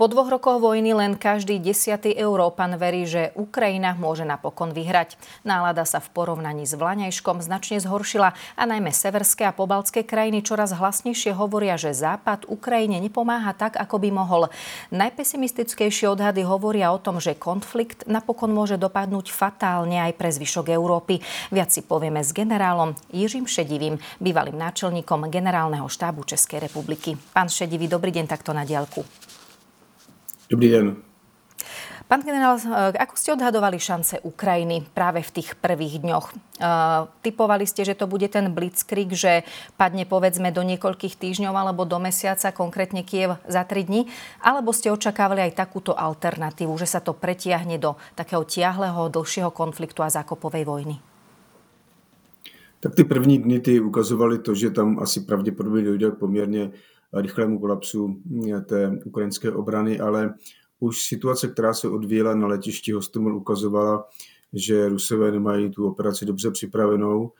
Po dvoch rokoch vojny len každý desiatý Európan verí, že Ukrajina môže napokon vyhrať. Nálada sa v porovnaní s Vlaňajškom značne zhoršila a najmä severské a pobaltské krajiny čoraz hlasnejšie hovoria, že Západ Ukrajine nepomáha tak, ako by mohol. Najpesimistickejšie odhady hovoria o tom, že konflikt napokon môže dopadnúť fatálne aj pre zvyšok Európy. Viac si povieme s generálom Jiřím Šedivým, bývalým náčelníkom generálneho štábu Českej republiky. Pán Šedivý, dobrý deň takto na diaľku. Dobrý den. Pán generál, ako ste odhadovali šance Ukrajiny práve v tých prvých dňoch? Typovali ste, že to bude ten blitzkrieg, že padne povedzme do niekoľkých týždňov alebo do mesiaca, konkrétne Kiev za 3 dní? Alebo ste očakávali aj takúto alternatívu, že sa to pretiahne do takého tiahleho, dlhšieho konfliktu a zákopovej vojny? Tak ty první dny ty ukazovaly to, že tam asi pravděpodobně dojde k poměrně rychlému kolapsu eh, té ukrajinské obrany, ale už situace, která se odvíjela na letišti Hostomel, ukazovala, že Rusové nemají tu operaci dobře připravenou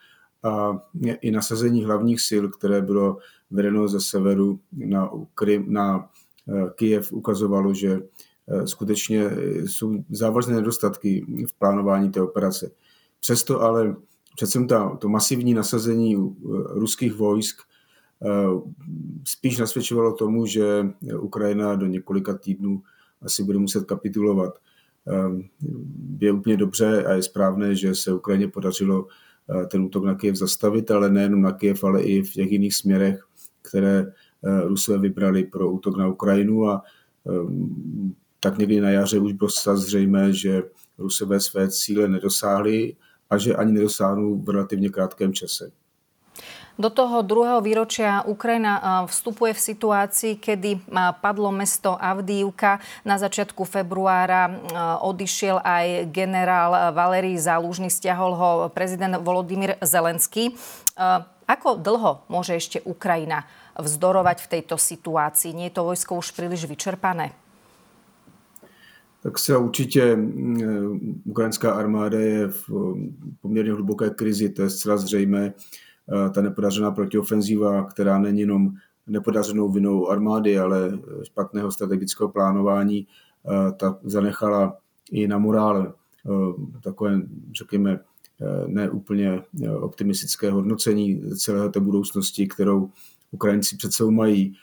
a i nasazení hlavních sil, které bylo vedeno ze severu na, Krym, na eh, Kyjev, ukazovalo, že eh, skutečně jsou závažné nedostatky v plánování té operace. Přesto ale přece to masivní nasazení ruských vojsk spíš nasvědčovalo tomu, že Ukrajina do několika týdnů asi bude muset kapitulovat. Eh, je úplně dobře a je správné, že se Ukrajině podařilo eh, ten útok na Kiev zastavit, ale nejenom na Kiev, ale i v těch jiných směrech, které Rusové vybrali pro útok na Ukrajinu a tak někdy na jaře už bylo zřejmé, že Rusové své cíle nedosáhli a že ani nedosáhnou v relativně krátkém čase. Do toho druhého výročia Ukrajina vstupuje v situácii, kedy padlo mesto Avdívka. Na začiatku februára odišiel aj generál Valerij Zálužný, stiahol ho prezident Volodymyr Zelenský. Ako dlho môže ešte Ukrajina vzdorovať v tejto situácii? Nie je to vojsko už príliš vyčerpané? Tak se určitě ukrajinská armáda je v poměrně hluboké krizi, to je zcela zřejmé. Eh, ta nepodařená protiofenzíva, která není jenom nepodařenou vinou armády, ale špatného strategického plánování, eh, ta zanechala i na morále eh, takové, řekněme, neúplně optimistické hodnocení celé té budoucnosti, kterou Ukrajinci sebou mají.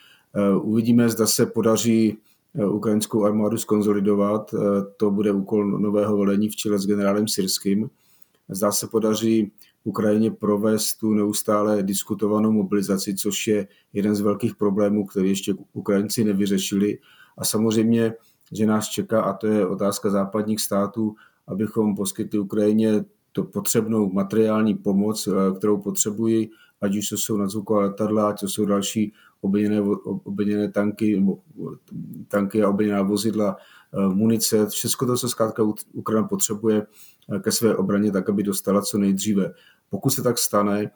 Uvidíme, zda se podaří ukrajinskou armádu skonzolidovat. To bude úkol nového velení v čele s generálem Syrským. Zdá se podaří Ukrajině provést tu neustále diskutovanou mobilizaci, což je jeden z velkých problémů, který ještě Ukrajinci nevyřešili. A samozřejmě, že nás čeká, a to je otázka západních států, abychom poskytli Ukrajině to potřebnou materiální pomoc, eh, kterou potřebují, ať už to jsou nadzvuková letadla, ať to jsou další obrněné, tanky, tanky a obrněná vozidla, munice, všechno to, co zkrátka Ukrajina potřebuje eh, ke své obraně, tak aby dostala co nejdříve. Pokud se tak stane,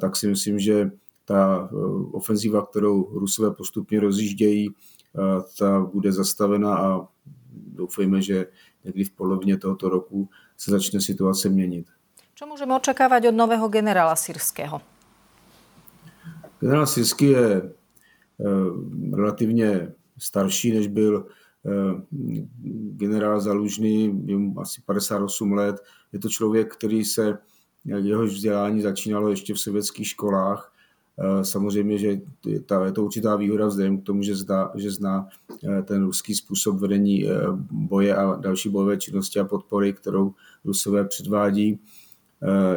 tak si myslím, že ta ofenzíva, kterou Rusové postupně rozjíždějí, ta bude zastavena a doufejme, že někdy v polovině tohoto roku se začne situace měnit. Co můžeme očekávat od nového generála Syrského? Generál Syrský je eh, relativně starší, než byl eh, generál Zalužný, je mu asi 58 let. Je to člověk, který se, jehož vzdělání začínalo ještě v sovětských školách. Eh, samozřejmě, že je to určitá výhoda vzhledem k tomu, že, zda, že zná ten ruský způsob vedení boje a další bojové činnosti a podpory, kterou Rusové předvádí.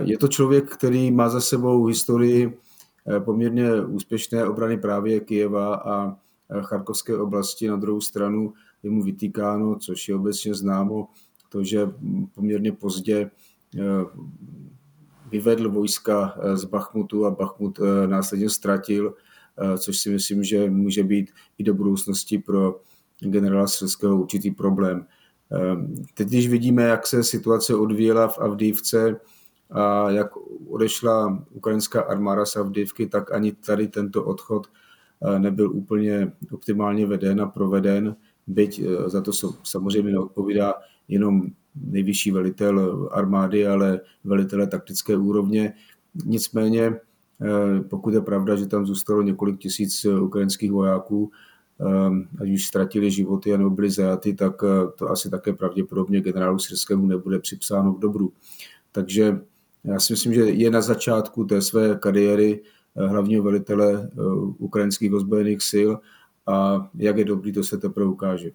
Je to člověk, který má za sebou historii Eh, poměrně úspěšné obrany právě Kijeva a eh, Charkovské oblasti. Na druhou stranu je mu vytýkáno, což je obecně známo, to, že poměrně pozdě eh, vyvedl vojska z Bachmutu a Bachmut následně ztratil, což si myslím, že může být i do budoucnosti pro generála Srského určitý problém. Teď, když vidíme, jak se situace odvíjela v Avdívce, a jak odešla ukrajinská armáda z Avdivky, tak ani tady tento odchod eh, nebyl úplně optimálně veden a proveden, byť eh, za to samozřejmě neodpovídá jenom nejvyšší velitel armády, ale velitele taktické úrovně. Nicméně, eh, pokud je pravda, že tam zůstalo několik tisíc ukrajinských vojáků, ať už ztratili životy nebo byli zajaty, tak to asi také pravděpodobně generálu Syrskému nebude připsáno k dobru. Takže já si myslím, že je na začátku té své kariéry hlavního velitele ukrajinských ozbrojených sil a jak je dobrý, to se teprve ukáže.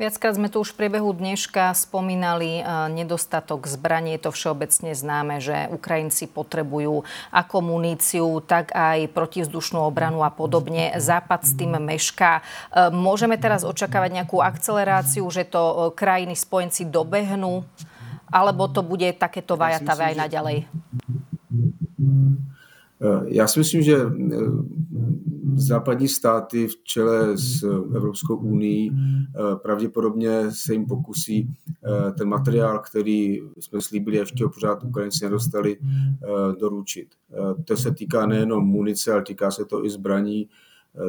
Viackrát sme tu už v priebehu dneška spomínali eh, nedostatok zbraní. Je to všeobecne známe, že Ukrajinci potrebujú ako muníciu, tak aj protivzdušnú obranu a podobne. Západ s tým mešká. Eh, môžeme teraz očakávať nejakú akceleráciu, že to eh, krajiny spojenci dobehnú? Alebo to bude takéto vajatavé aj naďalej? Já si myslím, že západní státy v čele s Evropskou unii eh, pravděpodobně se jim pokusí eh, ten materiál, který jsme slíbili, ještě ho pořád Ukrajinci nedostali, eh, doručit. To se týká nejenom munice, ale týká se to i zbraní,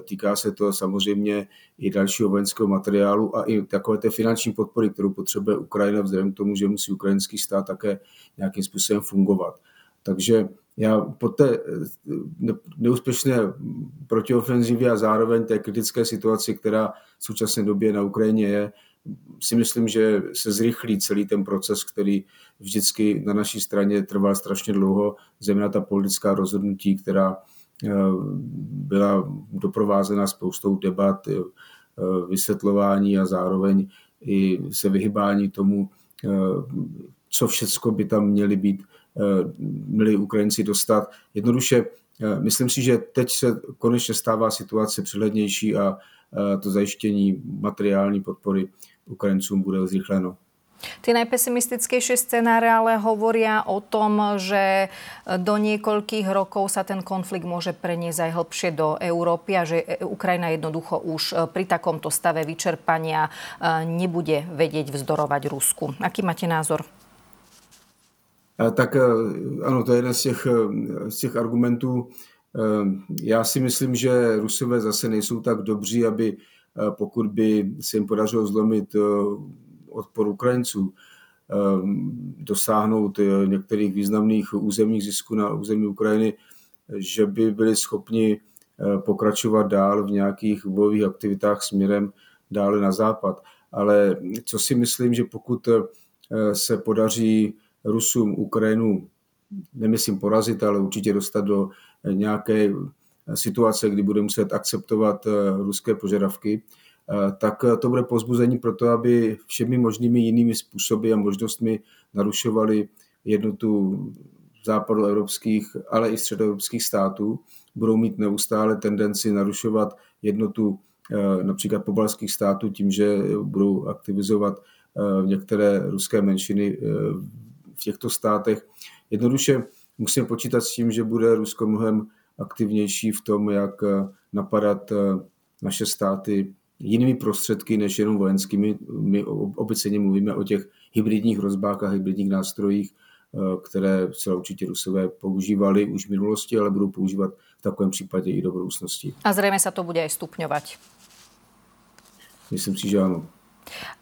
týká se to samozřejmě i dalšího vojenského materiálu a i takové té finanční podpory, kterou potřebuje Ukrajina vzhledem k tomu, že musí ukrajinský stát také nějakým způsobem fungovat. Takže já po té eh, neúspěšné protiofenzivě a zároveň té kritické situaci, která v současné době na Ukrajině je, si myslím, že se zrychlí celý ten proces, který vždycky na naší straně trval strašně dlouho, zejména ta politická rozhodnutí, která eh, byla doprovázena spoustou debat, eh, vysvětlování a zároveň i se vyhybání tomu, co všechno by tam měly být Eh, měli Ukrajinci dostat. Jednoduše, eh, myslím si, že teď se konečně stává situace přehlednější a eh, to zajištění materiální podpory Ukrajincům bude zrychleno. Tie najpesimistickejšie scenáre ale hovoria o tom, že do niekoľkých rokov sa ten konflikt môže preniesť aj hlbšie do Európy a že Ukrajina jednoducho už pri takomto stave vyčerpania nebude vedieť vzdorovať Rusku. Aký máte názor? Tak eh, ano, to je jeden z těch, eh, z těch argumentů. Eh, já si myslím, že Rusové zase nejsou tak dobří, aby pokud by se jim podařilo zlomit odpor Ukrajinců, dosáhnout některých významných územních zisků na území Ukrajiny, že by byli schopni pokračovat dál v nějakých bojových aktivitách směrem dále na západ. Ale co si myslím, že pokud se podaří Rusům Ukrajinu, nemyslím porazit, ale určitě dostat do nějaké situace, kdy bude muset akceptovat eh, ruské požadavky, eh, tak to bude pozbuzení pro to, aby všemi možnými jinými způsoby a možnostmi narušovali jednotu západoevropských, ale i středoevropských států. Budou mít neustále tendenci narušovat jednotu eh, například pobalských států tím, že budou aktivizovat některé ruské menšiny v těchto státech. Jednoduše musíme počítat s tím, že bude Rusko mnohem aktivnější v tom, jak eh, napadat eh, naše státy jinými prostředky než jenom vojenskými. My obecně mluvíme o těch hybridních hrozbách a hybridních nástrojích, eh, které celé určitě Rusové používali už v minulosti, ale budou používat v takovém případě i do budoucnosti. A zřejmě se to bude i stupňovat. Myslím si, že ano.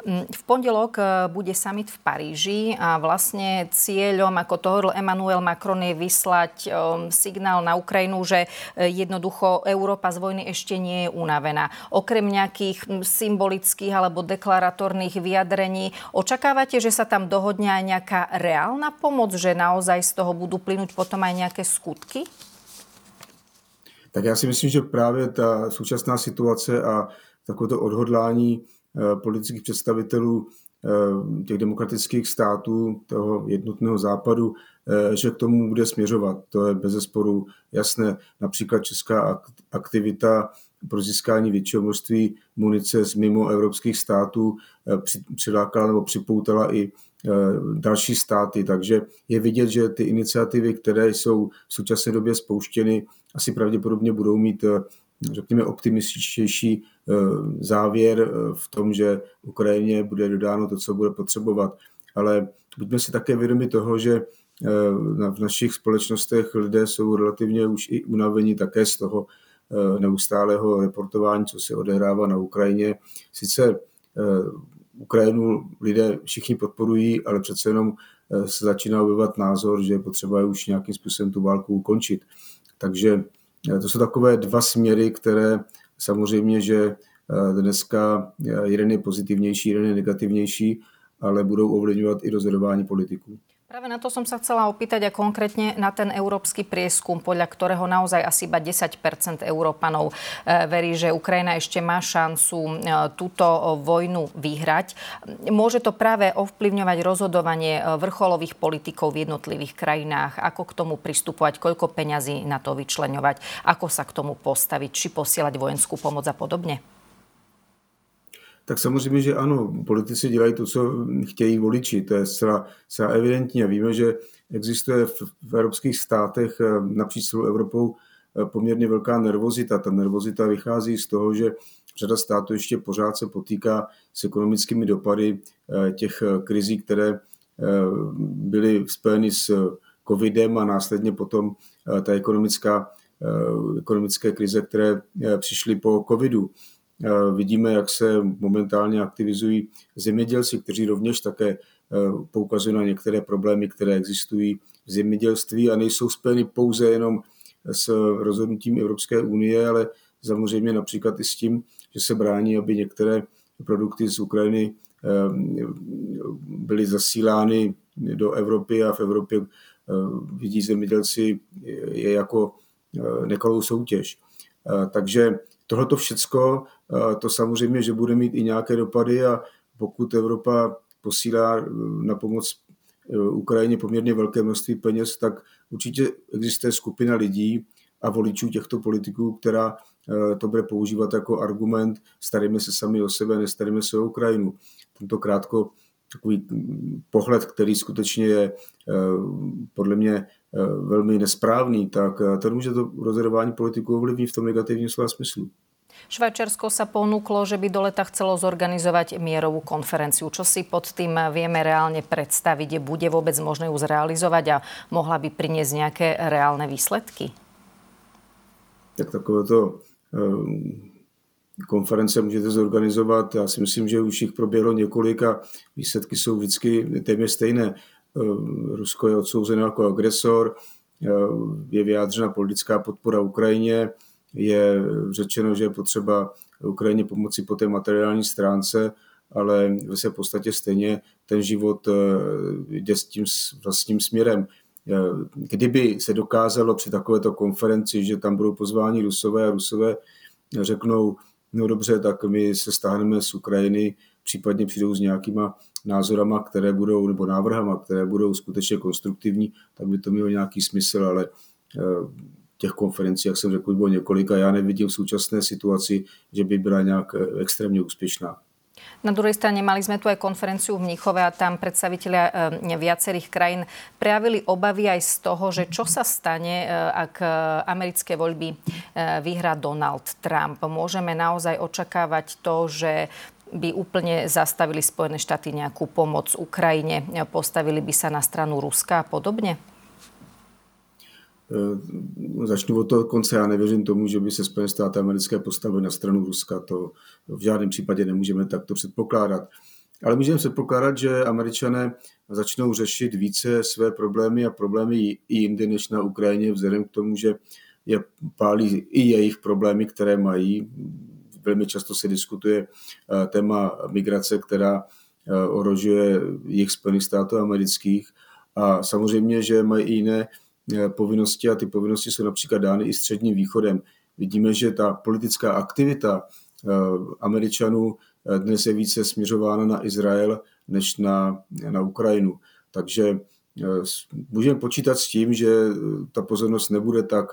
Mm, v pondelok e, bude summit v Paríži a vlastne cieľom, ako to hovoril Emmanuel Macron, je vyslať um, signál na Ukrajinu, že e, jednoducho Európa z vojny ešte nie je unavená. Okrem nejakých symbolických alebo deklaratórnych vyjadrení, očakávate, že sa tam dohodne aj nejaká reálna pomoc, že naozaj z toho budú plynúť potom aj nejaké skutky? Tak já si myslím, že právě ta současná situace a takové to odhodlání Eh, politických představitelů eh, těch demokratických států, toho jednotného západu, eh, že k tomu bude směřovat. To je bez zesporu jasné. Například česká aktivita pro získání většího množství munice z mimo evropských států přilákala nebo připoutala i další státy. Takže je vidět, že ty iniciativy, které jsou v současné době spouštěny, asi pravděpodobně budou mít řekněme, optimističtější eh, závěr eh, v tom, že Ukrajině bude dodáno to, co bude potřebovat. Ale buďme si také vědomi toho, že eh, v našich společnostech lidé jsou relativně už i unavení také z toho neustálého reportování, co se odehrává na Ukrajině. Sice Ukrajinu lidé všichni podporují, ale přece jenom se začíná objevovat názor, že je už nějakým způsobem tu válku ukončit. Takže to jsou takové dva směry, které samozřejmě, že dneska jeden je pozitivnější, jeden je negativnější, ale budou ovlivňovat i rozhodování politiků. Práve na to som sa chcela opýtať a konkrétne na ten európsky prieskum, podľa ktorého naozaj asi iba 10% Európanov e, verí, že Ukrajina ešte má šancu e, túto vojnu vyhrať. Môže to práve ovplyvňovať rozhodovanie e, vrcholových politikov v jednotlivých krajinách, ako k tomu pristupovať, koľko peňazí na to vyčleňovať, ako sa k tomu postaviť, či posielať vojenskú pomoc a podobne? Tak samozřejmě, že ano, politici dělají to, co chtějí voliči, to je zcela, zcela evidentní a víme, že existuje v, v evropských státech eh, napříč celou Evropou eh, poměrně velká nervozita. Ta nervozita vychází z toho, že řada států ještě pořád se potýká s ekonomickými dopady eh, těch krizí, které byly spojeny s covidem a následně potom ta ekonomická, ekonomické krize, které přišly po covidu. Eh, vidíme, jak se momentálně aktivizují zemědělci, kteří rovněž také eh, poukazují na některé problémy, které existují v zemědělství a nejsou spojeny pouze jenom s rozhodnutím Evropské unie, ale samozřejmě například i s tím, že se brání, aby některé produkty z Ukrajiny eh, byly zasílány do Evropy a v Evropě vidí zemědělci je jako nekalou soutěž. Takže tohleto všecko to samozřejmě, že bude mít i nějaké dopady a pokud Evropa posílá eh, na pomoc eh, Ukrajině poměrně velké množství peněz, tak určitě existuje skupina lidí a voličů těchto politiků, která eh, to bude používat jako argument, staríme se sami o sebe, nestaríme se o Ukrajinu. Tento krátko takový mm, pohled, který skutečně je podle mě velmi nesprávný, tak ten může to rozhodování politiků ovlivnit v tom negativním slova smyslu. Švajčiarsko sa ponúklo, že by do leta chcelo zorganizovať mierovú konferenciu. Čo si pod tým vieme reálne predstaviť? Bude vôbec možné ju zrealizovať a mohla by priniesť nejaké reálne výsledky? Tak takovéto ehm, konference můžete zorganizovat. Já si myslím, že už jich proběhlo několik a výsledky jsou vždycky téměř stejné. Ehm, Rusko je odsouzeno jako agresor, ehm, je vyjádřena politická podpora Ukrajině, je řečeno, že je potřeba Ukrajině pomoci po té materiální stránce, ale se v podstatě stejně ten život eh, jde s tím vlastním směrem. Eh, kdyby se dokázalo při takovéto konferenci, že tam budou pozváni Rusové a Rusové řeknou, no dobře, tak my se stáhneme z Ukrajiny, případně přijdou s nějakýma názorama, které budou, nebo návrhama, které budou skutečně konstruktivní, tak by to mělo nějaký smysl, ale eh, těch konferencí, jak jsem řekl, bylo několik a já nevidím v současné situaci, že by byla nějak eh, extrémně úspěšná. Na druhej strane mali sme tu aj konferenciu v Mníchove a tam predstavitelia e, viacerých krajín prejavili obavy aj z toho, že čo sa stane, e, ak americké voľby vyhrá Donald Trump. Môžeme naozaj očakávať to, že by úplne zastavili Spojené štáty nejakú pomoc Ukrajine, postavili by sa na stranu Ruska a podobne? Eh, začnu od toho konce. Já nevěřím tomu, že by se Spojené státy americké postavily na stranu Ruska. To v žádném případě nemůžeme takto předpokládat. Ale můžeme předpokládat, že američané začnou řešit více své problémy a problémy i jinde než na Ukrajině, vzhledem k tomu, že je pálí i jejich problémy, které mají. Velmi často se diskutuje eh, téma migrace, která eh, ohrožuje jejich Spojených států amerických. A samozřejmě, že mají i jiné povinnosti a ty povinnosti jsou například dány i středním východem. Vidíme, že ta politická aktivita eh, Američanů eh, dnes je více směřována na Izrael než na, na Ukrajinu. Takže můžeme počítat s tím, že ta pozornost nebude tak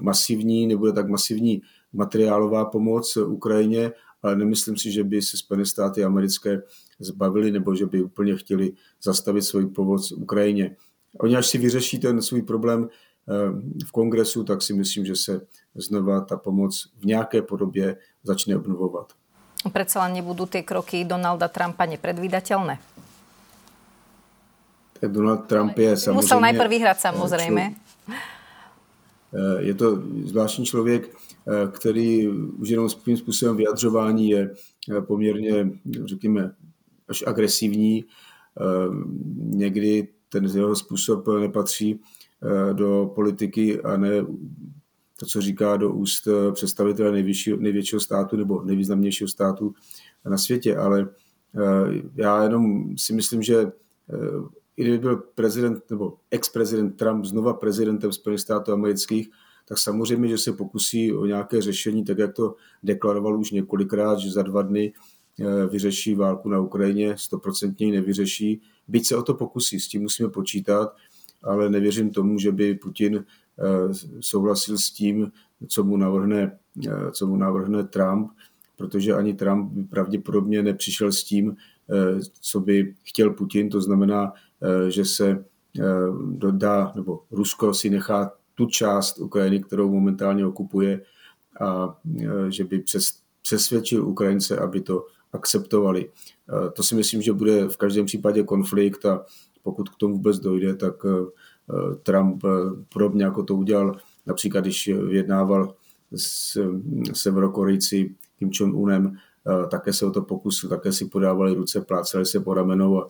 masivní, nebude tak masivní materiálová pomoc Ukrajině, ale nemyslím si, že by se Spojené státy americké zbavili nebo že by úplně chtěli zastavit svoji pomoc Ukrajině. Oni až si vyřeší ten svůj problém eh, v kongresu, tak si myslím, že se znova ta pomoc v nějaké podobě začne obnovovat. Predsa len nebudú tie kroky Donalda Trumpa nepredvídateľné? Tak Donald Trump je samozřejmě... Musel najprv vyhrať samozrejme. Eh, je to zvláštní člověk, eh, který už jenom svým způsobem vyjadřování je poměrně, řekněme, až agresivní. Někdy ten jeho způsob nepatří eh, do politiky a ne to, co říká do úst představitele největšího, největšího státu nebo nejvýznamnějšího státu na světě, ale já jenom si myslím, že i kdyby byl prezident nebo ex-prezident Trump znova prezidentem Spojených států amerických, tak samozřejmě, že se pokusí o nějaké řešení, tak jak to deklaroval už několikrát, že za dva dny eh, vyřeší válku na Ukrajině, stoprocentně ji nevyřeší. Byť se o to pokusí, s tím musíme počítat, ale nevěřím tomu, že by Putin eh, souhlasil s tím, co mu navrhne, eh, co mu navrhne Trump, protože ani Trump by pravděpodobně nepřišel s tím, co by chtěl Putin, to znamená, že se dodá, nebo Rusko si nechá tu část Ukrajiny, kterou momentálně okupuje a že by přes, přesvědčil Ukrajince, aby to akceptovali. E, to si myslím, že bude v každém případě konflikt a pokud k tomu vůbec dojde, tak e, Trump podobně jako to udělal například, když vyjednával s severokorejci Kim Jong-unem, také se o to pokusil, také si podávali ruce, pláceli se po ramenou a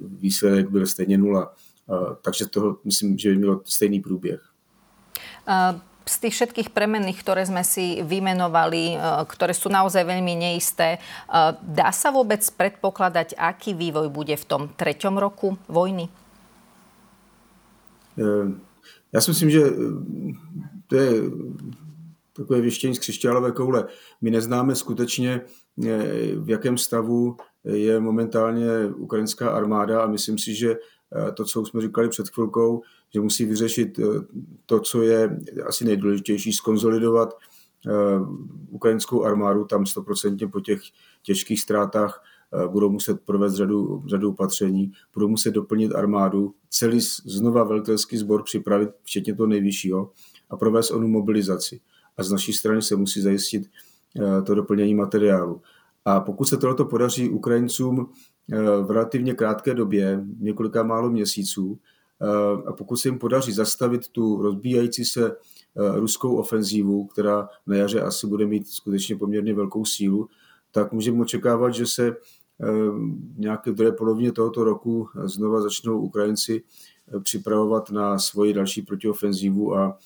výsledek byl stejně nula. Takže toho myslím, že by mělo stejný průběh. Z tých všetkých premenných, ktoré sme si vymenovali, ktoré sú naozaj veľmi neisté, dá sa vôbec predpokladať, aký vývoj bude v tom treťom roku vojny? E, já si myslím, že e, to je takové věštění z křišťálové koule. My neznáme skutečně, e, v jakém stavu je momentálně ukrajinská armáda a myslím si, že to, co jsme říkali před chvilkou, že musí vyřešit eh, to, co je asi nejdůležitější, skonzolidovat eh, ukrajinskou armádu, tam stoprocentně po těch těžkých ztrátách budou muset provést řadu, řadu opatření, budou muset doplnit armádu, celý znova velitelský sbor připravit, včetně toho nejvyššího, a provést onu mobilizaci. A z naší strany se musí zajistit to doplnění materiálu. A pokud se tohoto podaří Ukrajincům Eh, v relativně krátké době, několika málo měsíců. Eh, a pokud se jim podaří zastavit tu rozbíjající se eh, ruskou ofenzívu, která na jaře asi bude mít skutečně poměrně velkou sílu, tak můžeme očekávat, že se nějaké druhé polovině tohoto roku znova začnou Ukrajinci připravovat na svoji další protiofenzívu a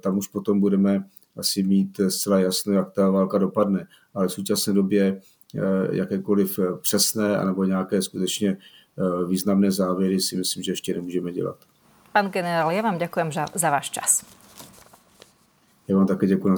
tam už potom budeme asi mít zcela jasno, jak ta válka dopadne. Ale v současné době Eh, jakékoliv eh, přesné anebo nějaké skutečně eh, významné závěry si myslím, že ještě nemůžeme dělat. Pan generál, já vám děkuji za váš čas. Já vám také děkuji, na